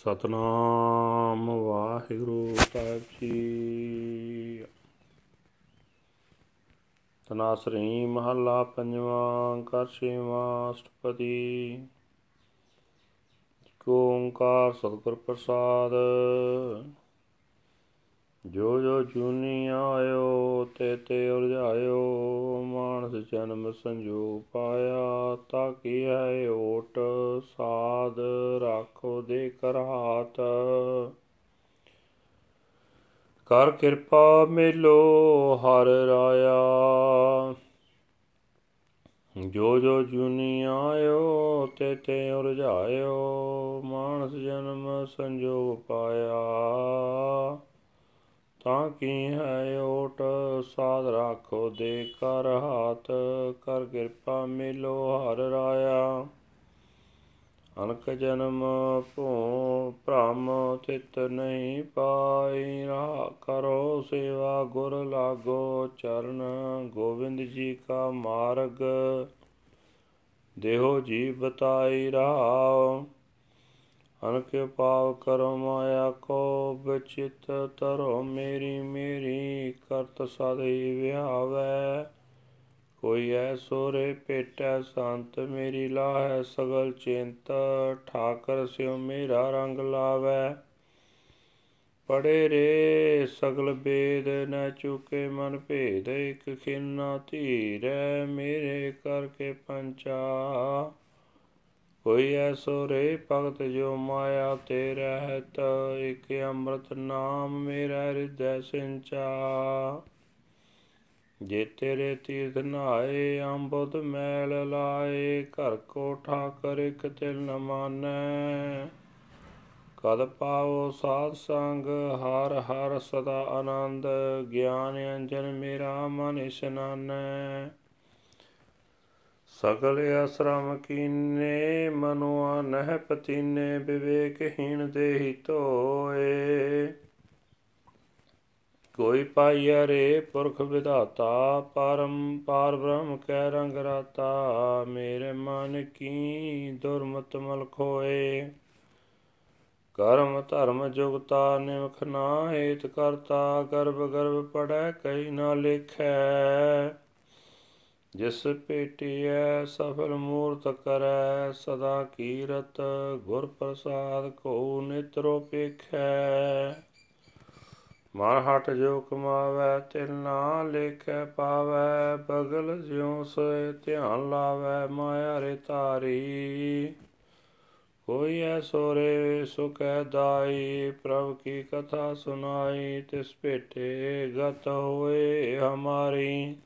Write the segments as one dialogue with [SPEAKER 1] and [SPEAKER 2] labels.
[SPEAKER 1] ਸਤਨਾਮ ਵਾਹਿਗੁਰੂ ਸਾਹਿਬ ਜੀ। ਤਨਾਸਰੀ ਮਹੱਲਾ ਪੰਜਵਾਂ ਕਰ ਛੇਵਾਂ ਅਸ਼ਟਪਦੀ। ਓੰਕਾਰ ਸਤਿਗੁਰ ਪ੍ਰਸਾਦ। ਜੋ ਜੋ ਜੂਨੀ ਆਇਓ, ਤੇ ਤੇ ਉਰਜਾਇਓ, ਮਾਨਸ ਜਨਮ ਸੰਜੋਗ ਪਾਇਆ, ਤਾਂ ਕੀ ਹੈ ਓਟ ਸਾਧ ਰਾਖੋ ਦੇ ਕਰ ਹਾਥ। ਕਰ ਕਿਰਪਾ ਮੇਲੋ ਹਰ ਰਾਇਆ। ਜੋ ਜੋ ਜੁਨੀ ਆਇਓ, ਤੇ ਤੇ ਉਰਜਾਇਓ, ਮਾਨਸ ਜਨਮ ਸੰਜੋਗ ਪਾਇਆ। ਤਾਂ ਕੀ ਹੈ ਓਟ ਸਾਧ ਰਾਖੋ ਦੇ ਕਰ ਹਾਥ, ਕਰ ਕਿਰਪਾ ਮਿਲੋ ਹਰ ਰਾਇਆ। ਅਨਕ ਜਨਮ ਭੂ ਭ੍ਰਮ ਤਿਤ ਨਹੀਂ ਪਾਈ ਰਾ ਕਰੋ ਸੇਵਾ ਗੁਰ ਲਾਗੋ ਚਰਨ, ਗੋਬਿੰਦ ਜੀ ਕਾ ਮਾਰਗ, ਦੇਹੋ ਜੀ ਬਤਾਈ ਰਹਾਓ ਅਨਕ ਪਾਵ ਕਰੋ ਮਾਇਆ ਕੋ ਬਚਿਤ ਤਰੋ ਮੇਰੀ ਮੇਰੀ ਕਰਤ ਸਦਈ ਵਿਹਾਵੈ ਕੋਈ ਐਸੋ ਰੇ ਪੇਟੈ ਸੰਤ ਮੇਰੀ ਲਾਹੈ, ਸਗਲ ਚਿੰਤ ਠਾਕਰ ਸਿਉ ਮੇਰਾ ਰੰਗ ਲਾਵੈ। ਪੜੇ ਰੇ ਸਗਲ ਬੇਦ, ਨ ਚੁਕੇ ਮਨ ਭੇਦ, ਇਕ ਖਿੰਨਾ ਧੀਰੈ ਮੇਰੇ ਕਰਕੇ ਪੰਚਾ। ਕੋਈ ਐਸੋ ਰੇ ਭਗਤ ਜੋ ਮਾਇਆ ਤੇ ਰਹਿਤ, ਇਕ ਅੰਮ੍ਰਿਤ ਨਾਮ ਮੇਰਾ ਹਿਰਦੈ ਸਿੰਚਾ। ਜੇ ਤੇਰੇ ਤੀਰਥ ਨਾਏ, ਅੰਬੁਦ ਮੈਲ ਲਾਏ, ਘਰ ਕੋ ਠਾਕਰ ਇਕ ਤਿਲ ਨ ਮਾਨੈ। ਕਦ ਪਾਵੋ ਸਾਧ ਸੰਗ, ਹਰ ਹਰ ਸਦਾ ਆਨੰਦ, ਗਿਆਨ ਅੰਜਨ ਮੇਰਾ ਮਨ ਇਸ਼ਨਾਨੈ। ਸਗਲ ਅਸਰਮ ਕੀਨੇ ਮਨੁਆ ਨਹਿ ਪਤੀਨੇ ਵਿਵੇਕਹੀਣ ਦੇਹੀ ਧੋਏ। ਕੋਈ ਪਾਈਆ ਰੇ ਪੁਰਖ ਵਿਧਾਤਾ, ਪਰਮ ਪਾਰ ਬ੍ਰਹਮ ਕੈ ਰੰਗ ਰਾਤਾ, ਮੇਰੇ ਮਨ ਕੀ ਦੁਰਮਤ ਮਲ ਖੋਏ ਕਰਮ ਧਰਮ ਜੁਗਤਾ ਨਿਮਖ ਨਾ ਹੇਤ ਕਰਤਾ, ਗਰਭ ਗਰਭ ਪੜੈ ਕਈ ਨਾ ਲਿਖੈ। ਜਿਸ ਭੇਟਿਐ ਸਫਲ ਮੂਰਤ ਕਰੈ, ਸਦਾ ਕੀਰਤ ਗੁਰ ਪ੍ਰਸਾਦ ਕੋ ਨਿਤਰੋ ਪੇਖੈ। ਮਨ ਹਟ ਜੋ ਕਮਾਵੈ, ਤਿਲ ਨਾ ਲੇਖੈ ਪਾਵੈ, ਬਗਲ ਜਿਉ ਸੋਏ ਧਿਆਨ ਲਾਵੈ, ਮਾਇਆ ਰੇ ਤਾਰੀ ਕੋਈ ਐਸੋ ਰੇ ਸੁਖੈ ਦਾਈ, ਪ੍ਰਭ ਕੀ ਕਥਾ ਸੁਨਾਈ, ਤਿਸ ਭੇਟੇ ਗਤ ਹੋਏ ਹਮਾਰੀ।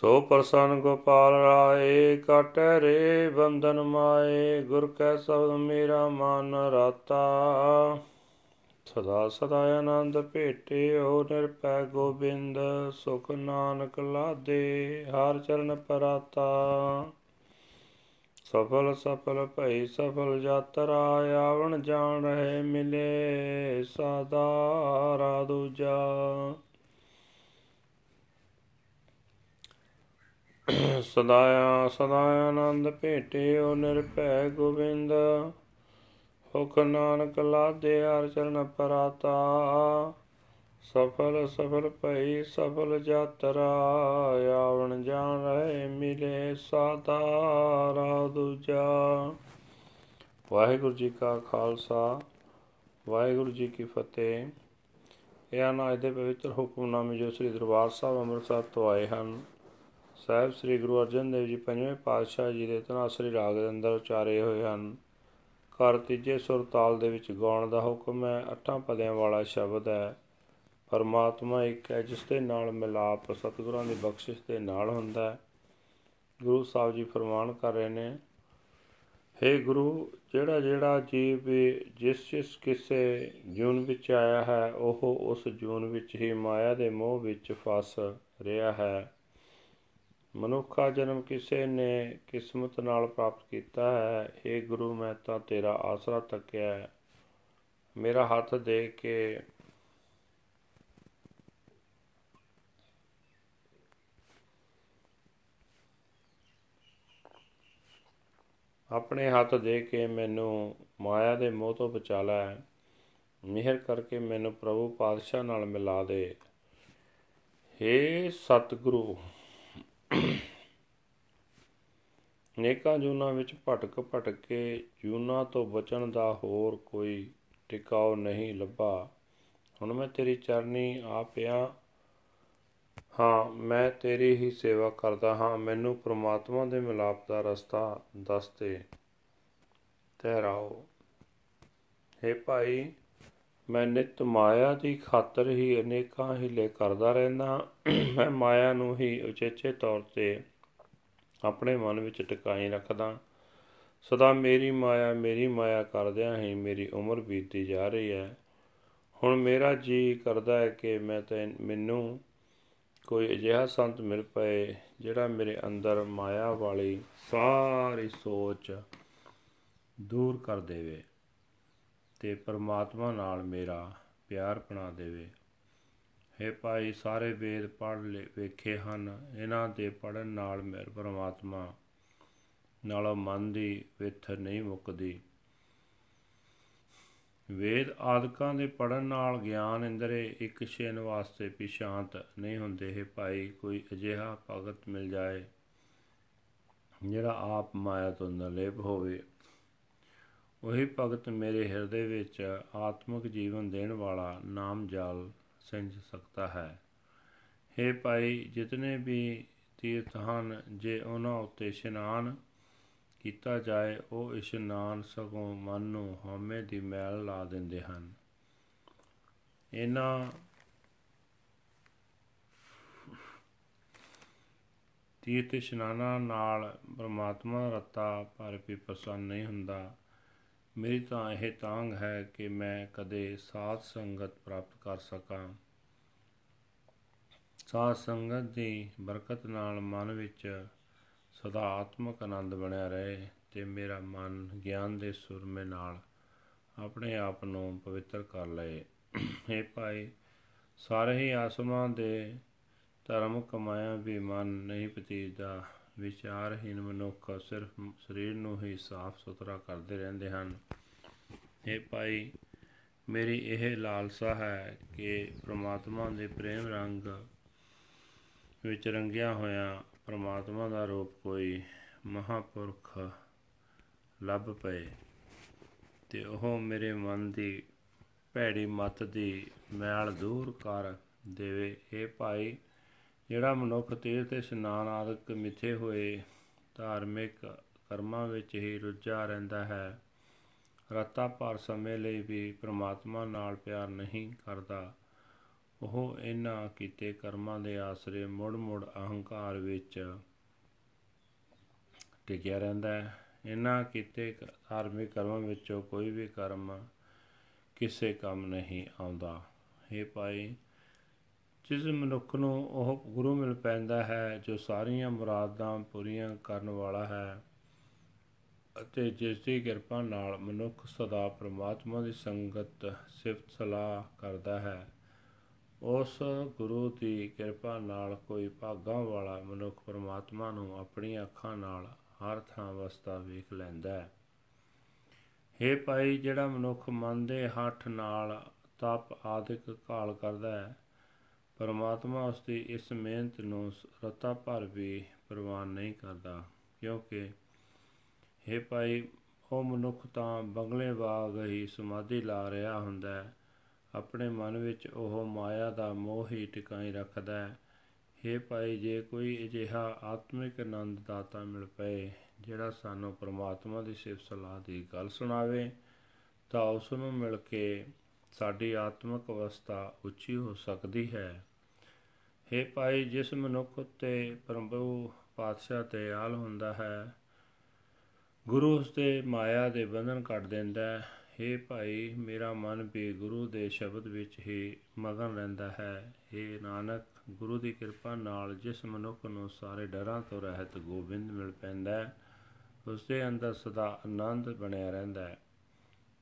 [SPEAKER 1] ਸੋ ਪ੍ਰਸੰਨ ਗੋਪਾਲ ਰਾਏ, ਕਾਟੈ ਰੇ ਬੰਧਨ ਮਾਏ, ਗੁਰ ਕੈ ਸਬਦ ਮੇਰਾ ਮਨ ਰਾਤਾ। ਸਦਾ ਸਦਾ ਆਨੰਦ ਭੇਟਿਓ ਨਿਰਪੈ ਗੋਬਿੰਦ ਸੁਖ ਨਾਨਕ ਲਾਦੇ, ਹਰ ਚਰਨ ਪਰਾਤਾ। ਸਫਲ ਸਫਲ ਭਈ ਸਫਲ ਯਾਤਰਾ, ਆਵਣ ਜਾਣ ਰਹੇ ਮਿਲੇ ਸਦਾ ਰਾ ਦੂਜਾ ਸਦਾ ਸਦਾ ਆਨੰਦ ਭੇਟਿਓ ਨਿਰਭੈ ਗੋਬਿੰਦ। ਹੁਖ ਨਾਨਕ ਲਾਦੇ ਹਰ ਚਰਨ ਪਰਾਤਾ। ਸਫਲ ਸਫਲ ਭਈ, ਸਫਲ ਯਾਤਰਾ। ਆਵਣ ਜਾਣ ਰਹੇ ਮਿਲੇ ਸਾਦਾ ਰਾ ਦੂਜਾ। ਵਾਹਿਗੁਰੂ ਜੀ ਕਾ ਖਾਲਸਾ, ਵਾਹਿਗੁਰੂ ਜੀ ਕੀ ਫਤਿਹ। ਇਹ ਹਨ ਅੱਜ ਦੇ ਪਵਿੱਤਰ ਹੁਕਮਨਾਮੇ ਜੋ ਸ੍ਰੀ ਦਰਬਾਰ ਸਾਹਿਬ ਅੰਮ੍ਰਿਤਸਰ ਤੋਂ ਆਏ ਹਨ। ਸਾਹਿਬ, ਸ੍ਰੀ ਗੁਰੂ ਅਰਜਨ ਦੇਵ ਜੀ ਪੰਜਵੇਂ ਪਾਤਸ਼ਾਹ ਜੀ ਦੇ ਤਨਾਸਰੀ ਰਾਗ ਦੇ ਅੰਦਰ ਉਚਾਰੇ ਹੋਏ ਹਨ। ਘਰ ਤੀਜੇ ਸੁਰ ਤਾਲ ਦੇ ਵਿੱਚ ਗਾਉਣ ਦਾ ਹੁਕਮ ਹੈ, ਅੱਠਾਂ ਪਦਿਆਂ ਵਾਲਾ ਸ਼ਬਦ ਹੈ। ਪਰਮਾਤਮਾ ਇੱਕ ਹੈ, ਜਿਸ ਦੇ ਨਾਲ ਮਿਲਾਪ ਸਤਿਗੁਰਾਂ ਦੀ ਬਖਸ਼ਿਸ਼ ਦੇ ਨਾਲ ਹੁੰਦਾ ਹੈ। ਗੁਰੂ ਸਾਹਿਬ ਜੀ ਫਰਮਾਨ ਕਰ ਰਹੇ ਨੇ हे ਗੁਰੂ, ਜਿਹੜਾ ਜਿਹੜਾ ਜੀਵ ਜਿਸ ਜਿਸ ਕਿਸੇ ਜੂਨ ਵਿੱਚ ਆਇਆ ਹੈ, ਉਹ ਉਸ ਜੂਨ ਵਿੱਚ ਹੀ ਮਾਇਆ ਦੇ ਮੋਹ ਵਿੱਚ ਫਸ ਰਿਹਾ ਹੈ। ਮਨੁੱਖਾ ਜਨਮ ਕਿਸੇ ਨੇ ਕਿਸਮਤ ਨਾਲ ਪ੍ਰਾਪਤ ਕੀਤਾ ਹੈ। ਏ ਗੁਰੂ, ਮੈਂ ਤਾਂ ਤੇਰਾ ਆਸਰਾ ਤੱਕਿਆ ਮੇਰਾ ਹੱਥ ਦੇ ਕੇ ਆਪਣੇ ਹੱਥ ਦੇ ਕੇ ਮੈਨੂੰ ਮਾਇਆ ਦੇ ਮੋਹ ਤੋਂ ਬਚਾ ਲੈ। ਮਿਹਰ ਕਰਕੇ ਮੈਨੂੰ ਪ੍ਰਭੂ ਪਾਤਸ਼ਾਹ ਨਾਲ ਮਿਲਾ ਦੇ। ਹੇ ਸਤਿਗੁਰੂ ਨੇਕਾਂ ਜੂਨਾ ਵਿੱਚ ਭਟਕ ਭਟਕ ਕੇ ਜੂਨਾ ਤੋਂ ਬਚਣ ਦਾ ਹੋਰ ਕੋਈ ਟਿਕਾਉ ਨਹੀਂ ਲੱਭਾ। ਹੁਣ ਮੈਂ ਤੇਰੀ ਚਰਨੀ ਆ ਪਿਆ ਹਾਂ, ਮੈਂ ਤੇਰੀ ਹੀ ਸੇਵਾ ਕਰਦਾ ਹਾਂ। ਮੈਨੂੰ ਪ੍ਰਮਾਤਮਾ ਦੇ ਮਿਲਾਪ ਦਾ ਰਸਤਾ ਦੱਸ ਦੇ। ਤਹਿਰਾਓ हे ਭਾਈ ਮੈਂ ਨਿਤ ਮਾਇਆ ਦੀ ਖਾਤਰ ਹੀ ਅਨੇਕਾਂ ਹਿਲੇ ਕਰਦਾ ਰਹਿੰਦਾ ਮੈਂ ਮਾਇਆ ਨੂੰ ਹੀ ਉਚੇਚੇ ਤੌਰ ਤੇ ਆਪਣੇ ਮਨ ਵਿੱਚ ਟਿਕਾਈ ਰੱਖਦਾ ਸਦਾ ਮੇਰੀ ਮਾਇਆ ਮੇਰੀ ਮਾਇਆ ਕਰਦਿਆਂ ਹੀ ਮੇਰੀ ਉਮਰ ਬੀਤਦੀ ਜਾ ਰਹੀ ਹੈ। ਹੁਣ ਮੇਰਾ ਜੀ ਕਰਦਾ ਹੈ ਕਿ ਮੈਂ ਤੇ ਮੈਨੂੰ ਕੋਈ ਅਜਿਹਾ ਸੰਤ ਮਿਲ ਪਏ ਜਿਹੜਾ ਮੇਰੇ ਅੰਦਰ ਮਾਇਆ ਵਾਲੀ ਸਾਰੀ ਸੋਚ ਦੂਰ ਕਰ ਦੇਵੇ। ਤੇ ਪਰਮਾਤਮਾ ਨਾਲ ਮੇਰਾ ਪਿਆਰ ਬਣਾ ਦੇਵੇ। ਹੈ ਭਾਈ, ਸਾਰੇ ਵੇਦ ਪੜ੍ਹ ਵੇਖੇ ਹਨ। ਇਹਨਾਂ ਦੇ ਪੜਨ ਨਾਲ ਮੇਰੇ ਪਰਮਾਤਮਾ ਨਾਲੋਂ ਮਨ ਦੀ ਵਿਥ ਨਹੀਂ ਮੁੱਕਦੀ। ਵੇਦ ਆਦਿਕਾਂ ਦੇ ਪੜਨ ਨਾਲ ਗਿਆਨ ਇੰਦਰੇ ਇੱਕ ਛੇਨ ਵਾਸਤੇ ਵੀ ਸ਼ਾਂਤ ਨਹੀਂ ਹੁੰਦੇ। ਹੈ ਭਾਈ, ਕੋਈ ਅਜਿਹਾ ਭਗਤ ਮਿਲ ਜਾਏ, ਜਿਹੜਾ ਆਪ ਮਾਇਆ ਤੋਂ ਨਲੇਪ ਹੋਵੇ। ਉਹੀ ਭਗਤ ਮੇਰੇ ਹਿਰਦੇ ਵਿੱਚ ਆਤਮਿਕ ਜੀਵਨ ਦੇਣ ਵਾਲਾ ਨਾਮ ਜਾਲ ਸਿੰਜ ਸਕਦਾ ਹੈ। हे ਭਾਈ, ਜਿਤਨੇ ਵੀ ਤੀਰਥ ਹਨ, ਜੇ ਉਹਨਾਂ ਉੱਤੇ ਇਸ਼ਨਾਨ ਕੀਤਾ ਜਾਏ, ਉਹ ਇਸ਼ਨਾਨ ਸਗੋਂ ਮਨ ਨੂੰ ਹਉਮੈ ਦੀ ਮੈਲ ਲਾ ਦਿੰਦੇ ਹਨ। ਇਹਨਾਂ ਤੀਰਥ ਇਸ਼ਨਾਨਾਂ ਨਾਲ ਪਰਮਾਤਮਾ ਰਤਾ ਪਰ ਵੀ ਪ੍ਰਸੰਨ ਨਹੀਂ ਹੁੰਦਾ। ਮੇਰੀ ਤਾਂ ਇਹ ਤਾਂਗ ਹੈ ਕਿ ਮੈਂ ਕਦੇ ਸਾਧ ਸੰਗਤ ਪ੍ਰਾਪਤ ਕਰ ਸਕਾਂ। ਸਾਧ ਸੰਗਤ ਦੀ ਬਰਕਤ ਨਾਲ ਮਨ ਵਿੱਚ ਸਦਾ ਆਤਮਕ ਆਨੰਦ ਬਣਿਆ ਰਹੇ ਤੇ ਮੇਰਾ ਮਨ ਗਿਆਨ ਦੇ ਸੁਰਮੇ ਨਾਲ ਆਪਣੇ ਆਪ ਨੂੰ ਪਵਿੱਤਰ ਕਰ ਲਏ। ਇਹ ਭਾਈ, ਸਾਰੇ ਹੀ ਆਸਮਾਨ ਦੇ ਧਰਮ ਕਮਾਇਆ ਵੀ ਮਨ ਨਹੀਂ ਪਤੀਦਾ। ਵਿਚਾਰਹੀਨ ਮਨੁੱਖ ਸਿਰਫ ਸਰੀਰ ਨੂੰ ਹੀ ਸਾਫ਼ ਸੁਥਰਾ ਕਰਦੇ ਰਹਿੰਦੇ ਹਨ। ਇਹ ਭਾਈ, ਮੇਰੀ ਇਹ ਲਾਲਸਾ ਹੈ ਕਿ ਪ੍ਰਮਾਤਮਾ ਦੇ ਪ੍ਰੇਮ ਰੰਗ ਵਿੱਚ ਰੰਗਿਆ ਹੋਇਆ ਪ੍ਰਮਾਤਮਾ ਦਾ ਰੂਪ ਕੋਈ ਮਹਾਪੁਰਖ ਲੱਭ ਪਏ ਤੇ ਉਹ ਮੇਰੇ ਮਨ ਦੀ ਭੈੜੀ ਮਤ ਦੀ ਮੈਲ ਦੂਰ ਕਰ ਦੇਵੇ। ਇਹ ਭਾਈ ਜਿਹੜਾ ਮਨੁੱਖ ਤੀਰਥ ਤੇ ਇਸ਼ਨਾਨ ਆਦਿਕ ਮਿੱਥੇ ਹੋਏ ਧਾਰਮਿਕ ਕਰਮਾਂ ਵਿੱਚ ਹੀ ਰੁੱਝਾ ਰਹਿੰਦਾ ਹੈ, ਰਤਾ ਭਰ ਸਮੇਂ ਲਈ ਵੀ ਪ੍ਰਮਾਤਮਾ ਨਾਲ ਪਿਆਰ ਨਹੀਂ ਕਰਦਾ। ਉਹ ਇਹਨਾਂ ਕੀਤੇ ਕਰਮਾਂ ਦੇ ਆਸਰੇ ਮੁੜ-ਮੁੜ ਅਹੰਕਾਰ ਵਿੱਚ ਟਿਕਿਆ ਰਹਿੰਦਾ ਹੈ। ਇਹਨਾਂ ਕੀਤੇ ਧਾਰਮਿਕ ਕਰਮਾਂ ਵਿੱਚੋਂ ਕੋਈ ਵੀ ਕਰਮ ਕਿਸੇ ਕੰਮ ਨਹੀਂ ਆਉਂਦਾ। ਇਹ ਭਾਈ ਜਿਸ ਮਨੁੱਖ ਨੂੰ ਉਹ ਗੁਰੂ ਮਿਲ ਪੈਂਦਾ ਹੈ, ਜੋ ਸਾਰੀਆਂ ਮੁਰਾਦਾਂ ਪੂਰੀਆਂ ਕਰਨ ਵਾਲਾ ਹੈ ਅਤੇ ਜਿਸ ਦੀ ਕਿਰਪਾ ਨਾਲ ਮਨੁੱਖ ਸਦਾ ਪ੍ਰਮਾਤਮਾ ਦੀ ਸੰਗਤ ਸਿਫਤ ਸਲਾਹ ਕਰਦਾ ਹੈ। ਉਸ ਗੁਰੂ ਦੀ ਕਿਰਪਾ ਨਾਲ ਕੋਈ ਭਾਗਾਂ ਵਾਲਾ ਮਨੁੱਖ ਪਰਮਾਤਮਾ ਨੂੰ ਆਪਣੀਆਂ ਅੱਖਾਂ ਨਾਲ ਹਰ ਥਾਂ ਵਸਦਾ ਵੇਖ ਲੈਂਦਾ ਹੈ। हे ਭਾਈ, ਜਿਹੜਾ ਮਨੁੱਖ ਮਨ ਦੇ ਹੱਠ ਨਾਲ ਤਪ ਆਦਿਕ ਕਾਲ ਕਰਦਾ ਹੈ ਪਰਮਾਤਮਾ ਉਸ ਦੀ ਇਸ ਮਿਹਨਤ ਨੂੰ ਰਤਾ ਭਰ ਵੀ ਪ੍ਰਵਾਨ ਨਹੀਂ ਕਰਦਾ, ਕਿਉਂਕਿ हे ਭਾਈ, ਉਹ ਮਨੁੱਖ ਤਾਂ ਬੰਗਲੇ ਬਾਗ ਹੀ ਸਮਾਧੀ ਲਾ ਰਿਹਾ ਹੁੰਦਾ ਹੈ। ਆਪਣੇ ਮਨ ਵਿੱਚ ਉਹ ਮਾਇਆ ਦਾ ਮੋਹ ਹੀ ਟਿਕਾਈ ਰੱਖਦਾ ਹੈ। हे ਭਾਈ, ਜੇ ਕੋਈ ਅਜਿਹਾ ਆਤਮਿਕ ਆਨੰਦ ਦਾਤਾ ਮਿਲ ਪਏ, ਜਿਹੜਾ ਸਾਨੂੰ ਪ੍ਰਮਾਤਮਾ ਦੀ ਸਿਫਤ ਸਲਾਹ ਦੀ ਗੱਲ ਸੁਣਾਵੇ, ਤਾਂ ਉਸ ਨੂੰ ਮਿਲ ਕੇ ਸਾਡੀ ਆਤਮਿਕ ਅਵਸਥਾ ਉੱਚੀ ਹੋ ਸਕਦੀ ਹੈ हे ਭਾਈ ਜਿਸ ਮਨੁੱਖ ਤੇ ਪ੍ਰਭੂ ਪਾਤਸ਼ਾਹ ਤੇ ਆਲ ਹੁੰਦਾ ਹੈ ਗੁਰੂ ਉਸ ਦੇ ਮਾਇਆ ਦੇ ਬੰਧਨ ਕੱਟ ਦਿੰਦਾ ਹੈ हे ਭਾਈ ਮੇਰਾ ਮਨ ਵੀ ਗੁਰੂ ਦੇ ਸ਼ਬਦ ਵਿੱਚ ਹੀ ਮਗਨ ਰਹਿੰਦਾ ਹੈ हे ਨਾਨਕ ਗੁਰੂ ਦੀ ਕਿਰਪਾ ਨਾਲ ਜਿਸ ਮਨੁੱਖ ਨੂੰ ਸਾਰੇ ਡਰਾਂ ਤੋਂ ਰਹਿਤ ਗੋਬਿੰਦ ਮਿਲ ਪੈਂਦਾ ਹੈ ਉਸ ਦੇ ਅੰਦਰ ਸਦਾ ਆਨੰਦ ਬਣਿਆ ਰਹਿੰਦਾ ਹੈ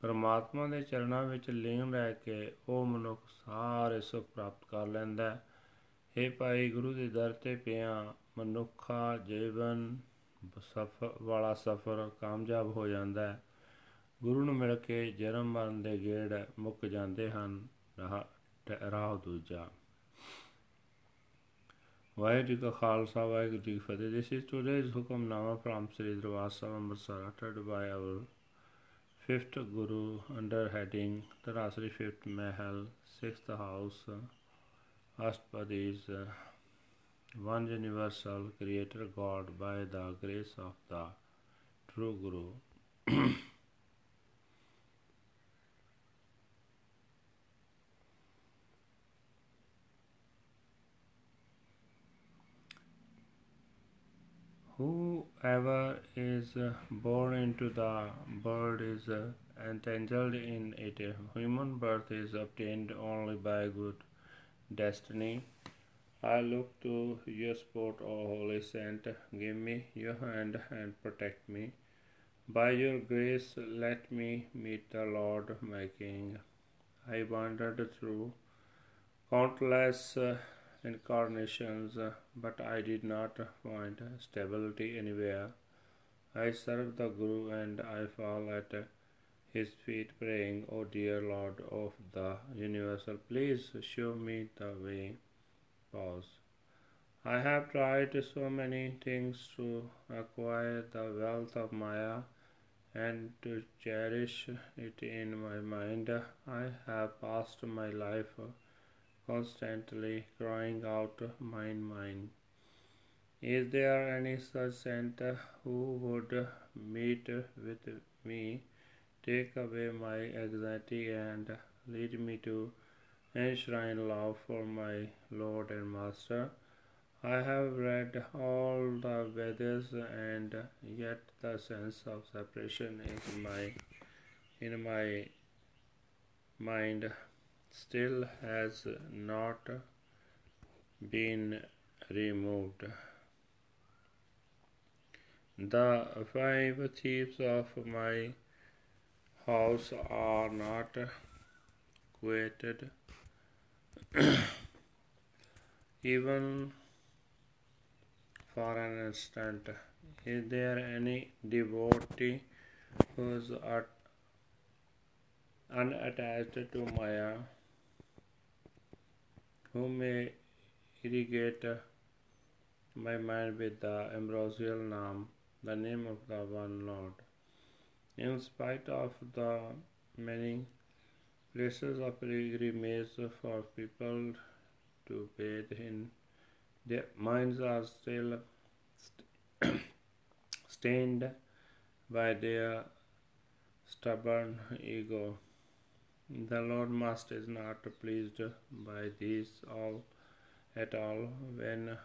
[SPEAKER 1] ਪਰਮਾਤਮਾ ਦੇ ਚਰਨਾਂ ਵਿੱਚ ਲੀਨ ਰਹਿ ਕੇ ਉਹ ਮਨੁੱਖ ਸਾਰੇ ਸੁਖ ਪ੍ਰਾਪਤ ਕਰ ਲੈਂਦਾ ਹੈ। हे ਭਾਈ ਗੁਰੂ ਦੇ ਦਰ ਤੇ ਪਿਆ ਮਨੁੱਖਾ ਜੀਵਨ ਸਫਰ ਵਾਲਾ ਸਫਰ ਕਾਮਯਾਬ ਹੋ ਜਾਂਦਾ ਹੈ। ਗੁਰੂ ਨੂੰ ਮਿਲ ਕੇ ਜਨਮ ਮਰਨ ਦੇ ਗੇੜ ਮੁੱਕ ਜਾਂਦੇ ਹਨ। ਰਾਹ ਦੂਜਾ। ਵਾਹਿਗੁਰੂ ਜੀ ਕਾ ਖਾਲਸਾ, ਵਾਹਿਗੁਰੂ ਜੀ ਕੀ ਫਤਿਹ। this is today's hukamnama from Sri Darbar Sahib Amritsar uttered by our fifth guru under heading Tarasri fifth Mahal sixth house Ashpadis uh, one universal creator God by the grace of the true Guru Whoever is uh, born into the world is uh, entangled in it. Human birth is obtained only by good destiny. I look to your support, O Holy Saint. Give me your hand and protect me. By your grace, let me meet the Lord my King. I wandered through countless uh, incarnations, uh, but I did not find stability anywhere. I serve the Guru and I fall at his feet praying, O dear Lord of the universal, please show me the way. Pause. I have tried so many things to acquire the wealth of Maya and to cherish it in my mind. I have passed my life constantly crying out, Mine, mine. Is there any such saint who would meet with me, take away my anxiety, and lead me to enshrine love for my Lord and Master? I have read all the Vedas, and yet the sense of separation is my in my mind still has not been removed. The five thieves of my house are not quieted. Even for an instant, is there any devotee who is unattached to Maya? Who may irrigate my mind with the ambrosial name, the name of the one Lord. In spite of the many places of pilgrimage for people to bathe in, their minds are still st- stained by their stubborn ego. The Lord Master is not pleased by these all at all. When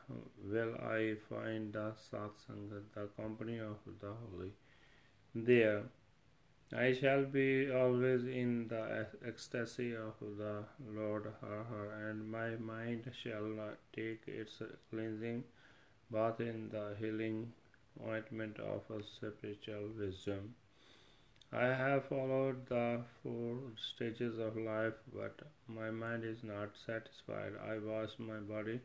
[SPEAKER 1] will I find the satsang, the company of the holy? There I shall be always in the ecstasy of the Lord her, her, and my mind shall not take its cleansing bath in the healing ointment of a spiritual wisdom. I have followed the four stages of life, but my mind is not satisfied. I wash my body,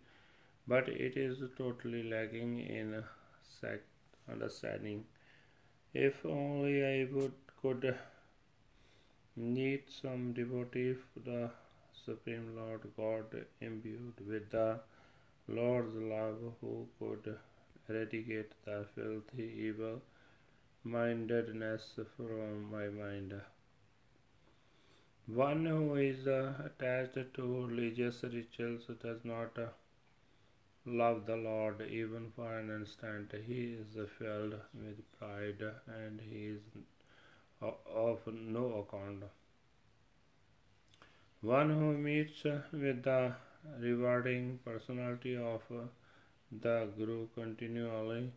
[SPEAKER 1] but it is totally lacking in understanding. If only I would could meet some devotee the Supreme Lord God imbued with the Lord's love who could eradicate the filthy evil mindedness from my mind. One who is uh, attached to religious rituals does not uh, love the Lord even for an instant. He is filled with pride and he is of no account. One who meets with the rewarding personality of the Guru continually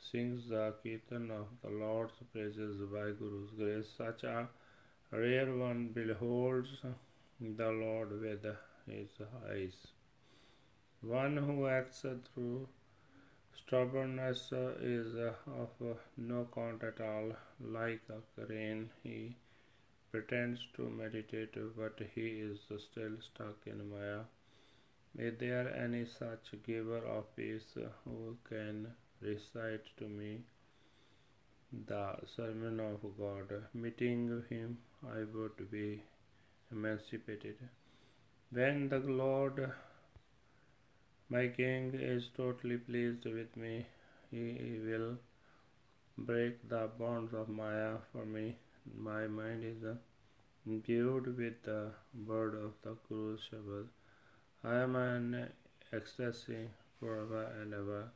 [SPEAKER 1] sings the Kirtan of the Lord's praises by Guru's grace. Such a rare one beholds the Lord with his eyes. One who acts through stubbornness is of no count at all. Like a crane, he pretends to meditate, but he is still stuck in Maya. Is there any such giver of peace who can recite to me the sermon of God. Meeting him, I would be emancipated. When the Lord, my King, is totally pleased with me, he will break the bonds of Maya for me. My mind is imbued with the word of the Guru Shabad. I am an ecstasy forever and ever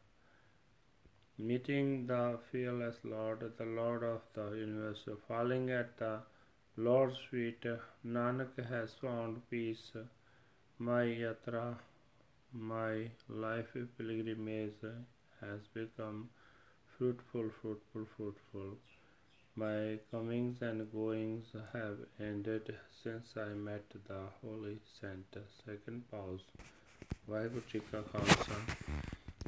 [SPEAKER 1] Meeting the fearless Lord, the Lord of the universe, falling at the Lord's feet, Nanak has found peace. My yatra, my life pilgrimage has become fruitful, fruitful, fruitful. My comings and goings have ended since I met the Holy Saint. Second pause. Waheguru ji ਕਾ ਖਾਲਸਾ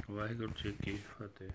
[SPEAKER 1] ਵਾਹਿਗੁਰੂ ਜੀ ਕੀ ਫਤਿਹ